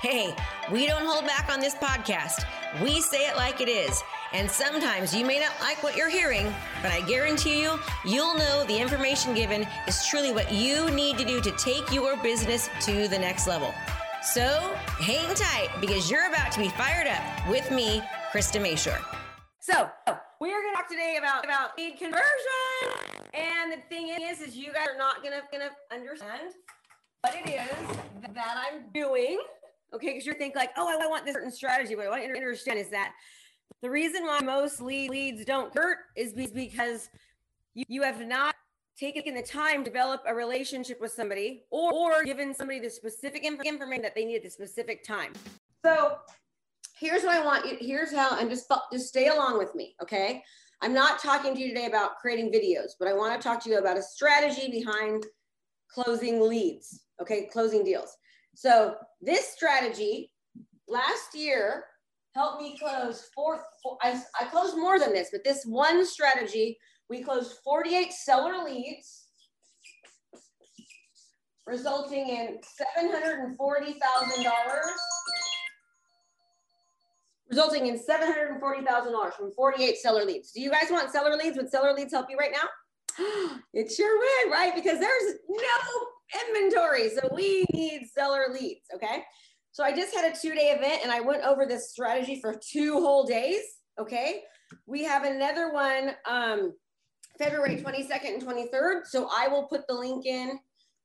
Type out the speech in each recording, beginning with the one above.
Hey, we don't hold back on this podcast. We say it like it is. And sometimes you may not like what you're hearing, but I guarantee you, you'll know the information given is truly what you need to do to take your business to the next level. So hang tight because you're about to be fired up with me, Krista Mashore. So we're going to talk today about, about lead conversion. And the thing is, is you guys are not going to, going to understand what it is that I'm doing. Okay, because you think like, oh, I want this certain strategy. What I want to understand is that the reason why most leads don't hurt is because you, you have not taken the time to develop a relationship with somebody or, or given somebody the specific information that they need at the specific time. So here's what I want you, here's how, and just, just stay along with me, okay? I'm not talking to you today about creating videos, but I want to talk to you about a strategy behind closing leads, okay? Closing deals. So this strategy last year helped me close four, four I, I closed more than this, but this one strategy, we closed 48 seller leads, resulting in $740,000, resulting in $740,000 from 48 seller leads. Do you guys want seller leads? Would seller leads help you right now? it sure would, right? Because there's no inventory. So we need seller leads, okay? So I just had a two day event and I went over this strategy for two whole days. Okay. We have another one um, February 22nd and 23rd. So I will put the link in.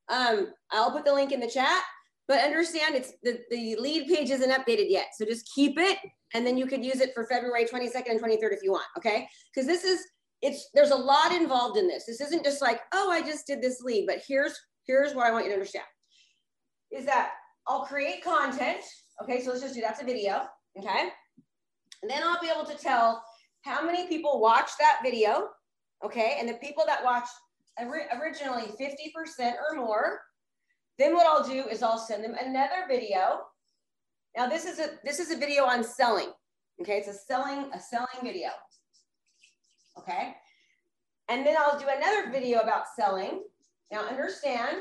Um, I'll put the link in the chat, but understand it's the, the lead page isn't updated yet. So just keep it and then you could use it for February 22nd and 23rd if you want. Okay. Because this is, it's, there's a lot involved in this. This isn't just like, oh, I just did this lead, but here's, here's what I want you to understand is that I'll create content. Okay, so let's just do that's a video. Okay. And then I'll be able to tell how many people watched that video. Okay. And the people that watched originally 50% or more, then what I'll do is I'll send them another video. Now this is a this is a video on selling. Okay, it's a selling a selling video. Okay. And then I'll do another video about selling. Now understand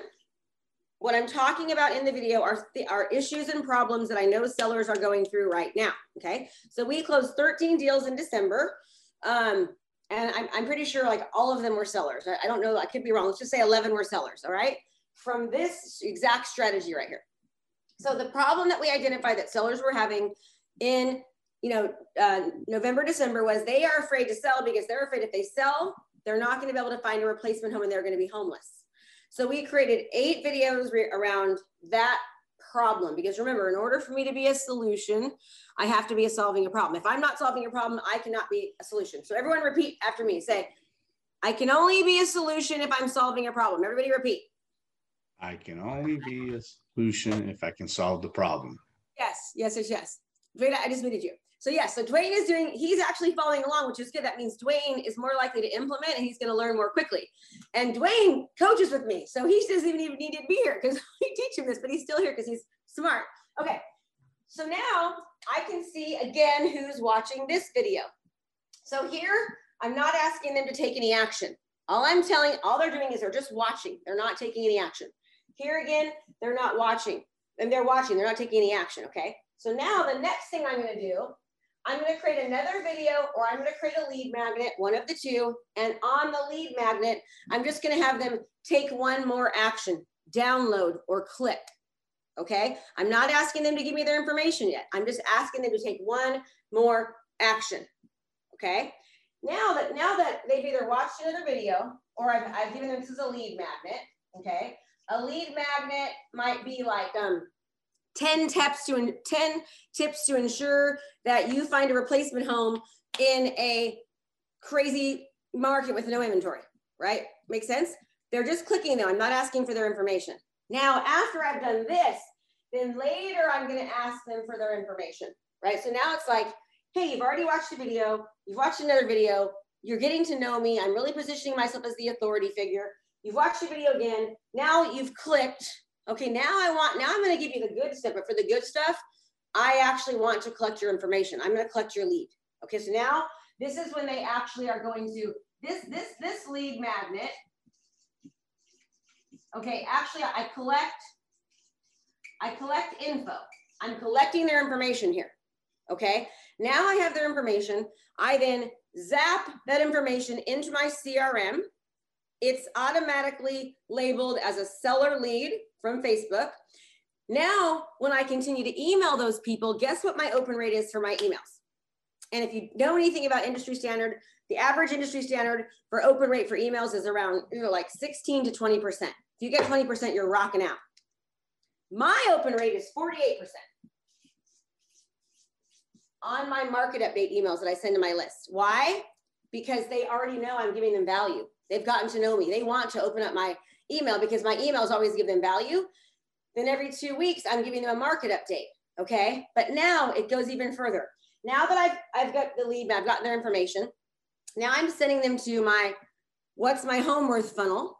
what I'm talking about in the video are, th- are issues and problems that I know sellers are going through right now. Okay. So we closed 13 deals in December. Um, and I'm, I'm pretty sure like all of them were sellers. I, I don't know. I could be wrong. Let's just say 11 were sellers. All right. From this exact strategy right here. So the problem that we identified that sellers were having in you know uh, November December was they are afraid to sell because they're afraid if they sell they're not going to be able to find a replacement home and they're going to be homeless. So we created eight videos re- around that problem because remember, in order for me to be a solution, I have to be a solving a problem. If I'm not solving a problem, I cannot be a solution. So everyone repeat after me. Say, I can only be a solution if I'm solving a problem. Everybody repeat. I can only be a solution if I can solve the problem. Yes, yes, yes, yes. Veda, I just muted you. So yeah, so Dwayne is doing, he's actually following along, which is good. That means Dwayne is more likely to implement and he's to learn more quickly. And Dwayne coaches with me. So he doesn't even need to be here because we teach him this, but he's still here because he's smart. Okay. So now I can see again who's watching this video. So here, I'm not asking them to take any action. All I'm telling, all they're doing is they're just watching. They're not taking any action. Here again, they're not watching. And they're watching, they're not taking any action, okay? So now the next thing I'm gonna do I'm going to create another video or I'm going to create a lead magnet, one of the two. And on the lead magnet, I'm just going to have them take one more action, download or click. Okay. I'm not asking them to give me their information yet. I'm just asking them to take one more action. Okay. Now that now that they've either watched another video or I've, I've given them this is a lead magnet. Okay. A lead magnet might be like um 10 tips to 10 tips to ensure that you find a replacement home in a crazy market with no inventory, right? Make sense? They're just clicking though. I'm not asking for their information. Now, after I've done this, then later I'm going to ask them for their information, right? So now it's like, hey, you've already watched the video, you've watched another video. you're getting to know me. I'm really positioning myself as the authority figure. You've watched the video again. Now you've clicked. Okay, now I want, now I'm going to give you the good stuff, but for the good stuff, I actually want to collect your information. I'm going to collect your lead. Okay, so now this is when they actually are going to, this, this, this lead magnet. Okay, actually I collect, I collect info. I'm collecting their information here. Okay, now I have their information. I then zap that information into my CRM. It's automatically labeled as a seller lead from Facebook. Now, when I continue to email those people, guess what my open rate is for my emails? And if you know anything about industry standard, the average industry standard for open rate for emails is around you know, like 16 to 20%. If you get 20%, you're rocking out. My open rate is 48% on my market update emails that I send to my list. Why? Because they already know I'm giving them value. They've gotten to know me. They want to open up my email because my emails always give them value. Then every two weeks, I'm giving them a market update. Okay. But now it goes even further. Now that I've, I've got the lead, I've gotten their information. Now I'm sending them to my what's my home worth funnel.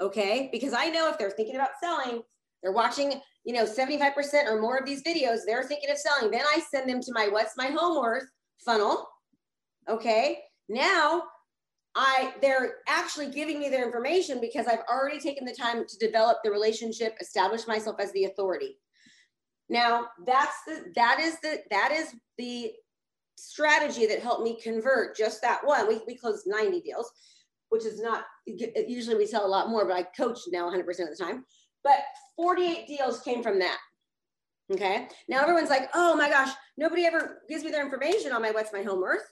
Okay. Because I know if they're thinking about selling, they're watching you know, 75% or more of these videos, they're thinking of selling. Then I send them to my what's my home worth funnel. Okay. Now I they're actually giving me their information because I've already taken the time to develop the relationship, establish myself as the authority. Now that's the that is the that is the strategy that helped me convert just that one. We, we closed 90 deals, which is not usually we sell a lot more, but I coach now 100% of the time. But 48 deals came from that. Okay. Now everyone's like, oh my gosh, nobody ever gives me their information on my What's My Home Worth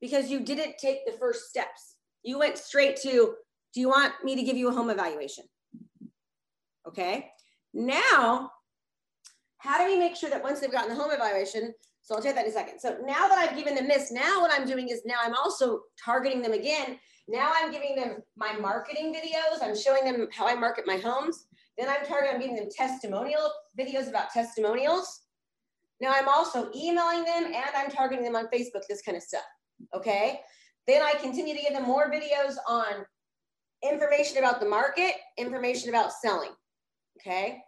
because you didn't take the first steps. You went straight to, do you want me to give you a home evaluation? Okay. Now, how do we make sure that once they've gotten the home evaluation, so I'll take that in a second. So now that I've given them this, now what I'm doing is now I'm also targeting them again. Now I'm giving them my marketing videos. I'm showing them how I market my homes. Then I'm targeting, I'm giving them testimonial videos about testimonials. Now I'm also emailing them and I'm targeting them on Facebook, this kind of stuff. Okay. Then I continue to give them more videos on information about the market, information about selling. Okay.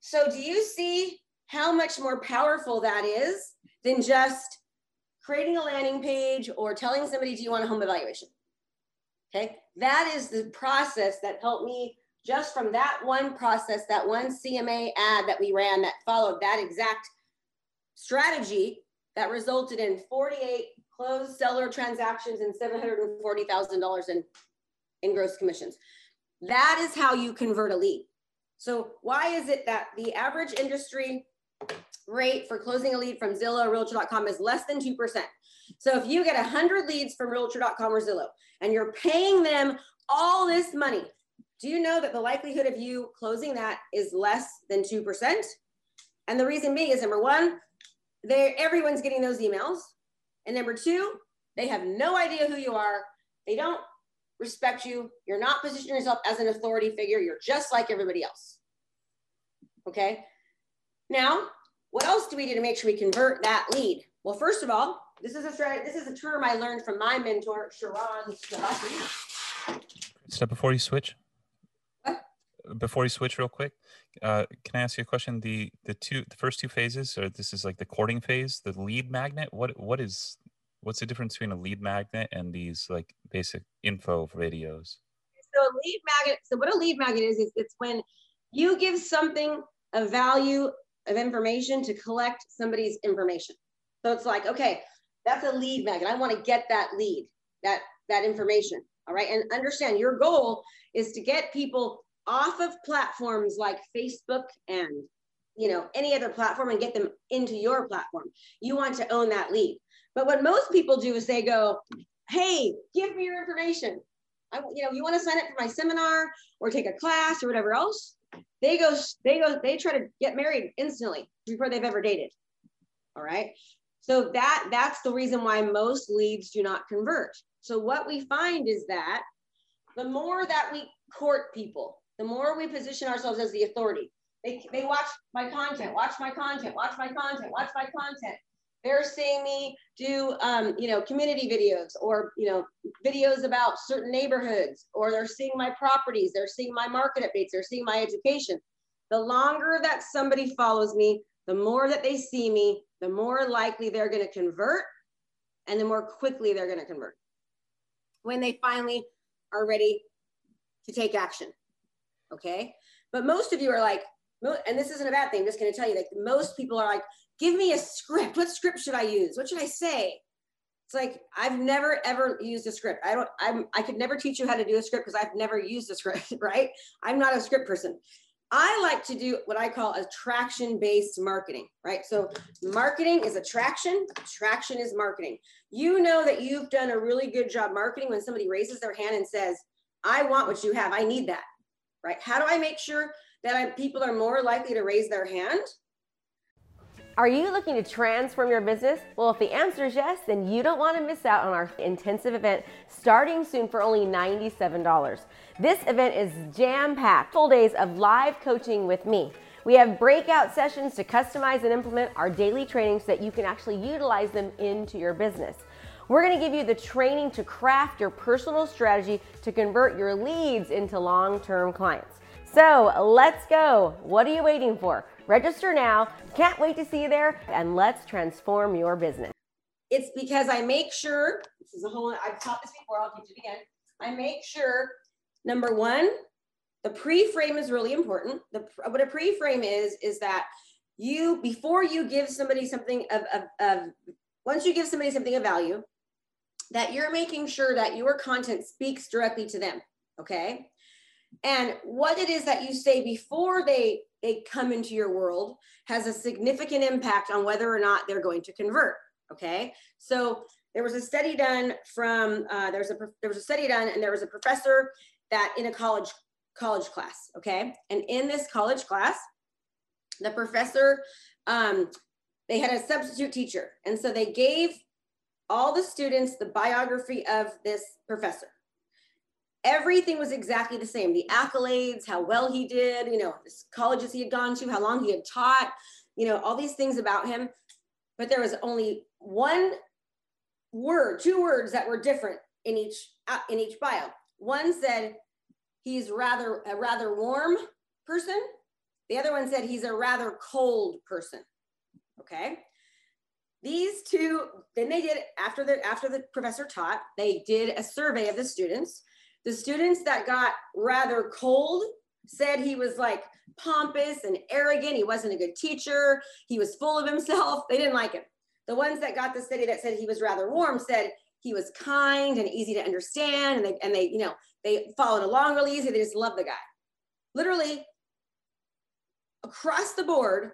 So do you see how much more powerful that is than just creating a landing page or telling somebody, do you want a home evaluation? Okay. That is the process that helped me just from that one process, that one CMA ad that we ran that followed that exact strategy that resulted in 48 closed seller transactions and $740,000 in, in gross commissions. That is how you convert a lead. So why is it that the average industry rate for closing a lead from Zillow or Realtor.com is less than 2%? So if you get 100 leads from Realtor.com or Zillow and you're paying them all this money, do you know that the likelihood of you closing that is less than 2%? And the reason being is number one, everyone's getting those emails. And number two, they have no idea who you are. They don't respect you. You're not positioning yourself as an authority figure. You're just like everybody else. Okay. Now, what else do we do to make sure we convert that lead? Well, first of all, this is a this is a term I learned from my mentor, Sharon Step before you switch, before you switch real quick, uh, can I ask you a question? The the two the first two phases, or this is like the courting phase, the lead magnet. What what is what's the difference between a lead magnet and these like basic info videos? So a lead magnet. So what a lead magnet is is it's when you give something a value of information to collect somebody's information. So it's like okay, that's a lead magnet. I want to get that lead, that that information. All right, and understand your goal is to get people off of platforms like Facebook and you know any other platform and get them into your platform. You want to own that lead. But what most people do is they go, "Hey, give me your information. I, you know, you want to sign up for my seminar or take a class or whatever else." They go, they go, they try to get married instantly before they've ever dated. All right. So that that's the reason why most leads do not convert. So what we find is that the more that we court people, the more we position ourselves as the authority. They, they watch my content, watch my content, watch my content, watch my content. They're seeing me do, um, you know, community videos or, you know, videos about certain neighborhoods, or they're seeing my properties, they're seeing my market updates, they're seeing my education. The longer that somebody follows me, the more that they see me, the more likely they're going to convert and the more quickly they're going to convert when they finally are ready to take action. Okay. But most of you are like, and this isn't a bad thing, I'm just going to tell you that most people are like, give me a script. What script should I use? What should I say? It's like, I've never ever used a script. I don't, I'm, I could never teach you how to do a script because I've never used a script, right? I'm not a script person. I like to do what I call attraction based marketing, right? So marketing is attraction, attraction is marketing. You know that you've done a really good job marketing when somebody raises their hand and says, I want what you have, I need that, right? How do I make sure that I, people are more likely to raise their hand? Are you looking to transform your business? Well, if the answer is yes, then you don't want to miss out on our intensive event starting soon for only $97. This event is jam packed, full days of live coaching with me. We have breakout sessions to customize and implement our daily training so that you can actually utilize them into your business. We're to give you the training to craft your personal strategy to convert your leads into long term clients. So let's go. What are you waiting for? Register now. Can't wait to see you there, and let's transform your business. It's because I make sure, this is a whole, I've taught this before, I'll teach it again. I make sure, number one, the pre-frame is really important. The, what a pre-frame is, is that you, before you give somebody something of, of, of, once you give somebody something of value, that you're making sure that your content speaks directly to them, okay? And what it is that you say before they they come into your world has a significant impact on whether or not they're going to convert. Okay, so there was a study done from uh, there's a there was a study done, and there was a professor that in a college college class. Okay, and in this college class, the professor um, they had a substitute teacher, and so they gave all the students the biography of this professor. Everything was exactly the same. The accolades how well he did you know the colleges he had gone to how long he had taught you know all these things about him. But there was only one word two words that were different in each uh, in each bio. One said he's rather a rather warm person. The other one said he's a rather cold person. Okay these two then they did after the after the professor taught they did a survey of the students the students that got rather cold said he was like pompous and arrogant. He wasn't a good teacher. He was full of himself. They didn't like him. The ones that got the study that said he was rather warm said he was kind and easy to understand. And they, and they, you know, they followed along really easy. They just loved the guy. Literally across the board,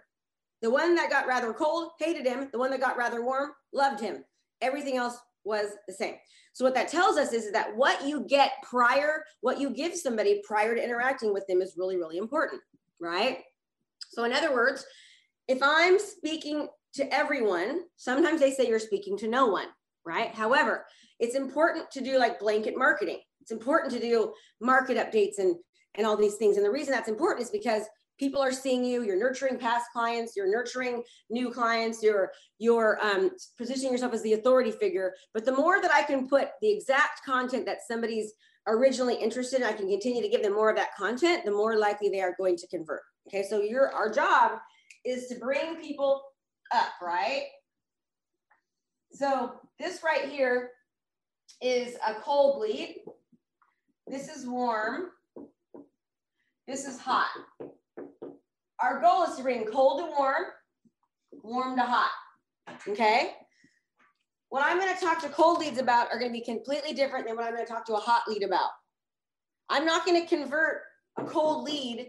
the one that got rather cold hated him. The one that got rather warm loved him. Everything else was the same. So what that tells us is, that what you get prior, what you give somebody prior to interacting with them is really, really important, right? So in other words, if I'm speaking to everyone, sometimes they say you're speaking to no one, right? However, it's important to do like blanket marketing. It's important to do market updates and and all these things. And the reason that's important is because people are seeing you you're nurturing past clients you're nurturing new clients you're you're um, positioning yourself as the authority figure. But the more that i can put the exact content that somebody's originally interested in i can continue to give them more of that content the more likely they are going to convert. Okay so your our job is to bring people up right? So this right here is a cold lead this is warm. This is hot our goal is to bring cold to warm, warm to hot. Okay. What I'm going to talk to cold leads about are going to be completely different than what I'm going to talk to a hot lead about. I'm not going to convert a cold lead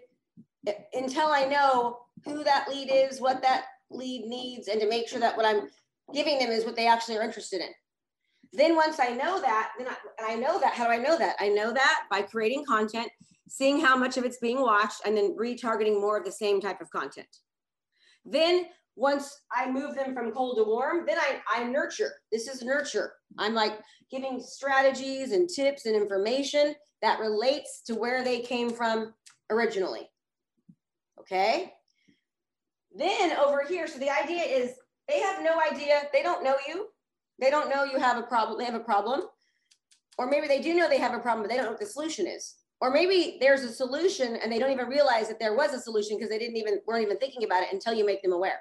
until I know who that lead is, what that lead needs, and to make sure that what I'm giving them is what they actually are interested in. Then once I know that, then I, and I know that, how do I know that? I know that by creating content seeing how much of it's being watched, and then retargeting more of the same type of content. Then once I move them from cold to warm, then I, I nurture. This is nurture. I'm like giving strategies and tips and information that relates to where they came from originally. Okay. Then over here, so the idea is they have no idea. They don't know you. They don't know you have a problem. They have a problem. Or maybe they do know they have a problem, but they don't know what the solution is. Or maybe there's a solution and they don't even realize that there was a solution because they didn't even weren't even thinking about it until you make them aware.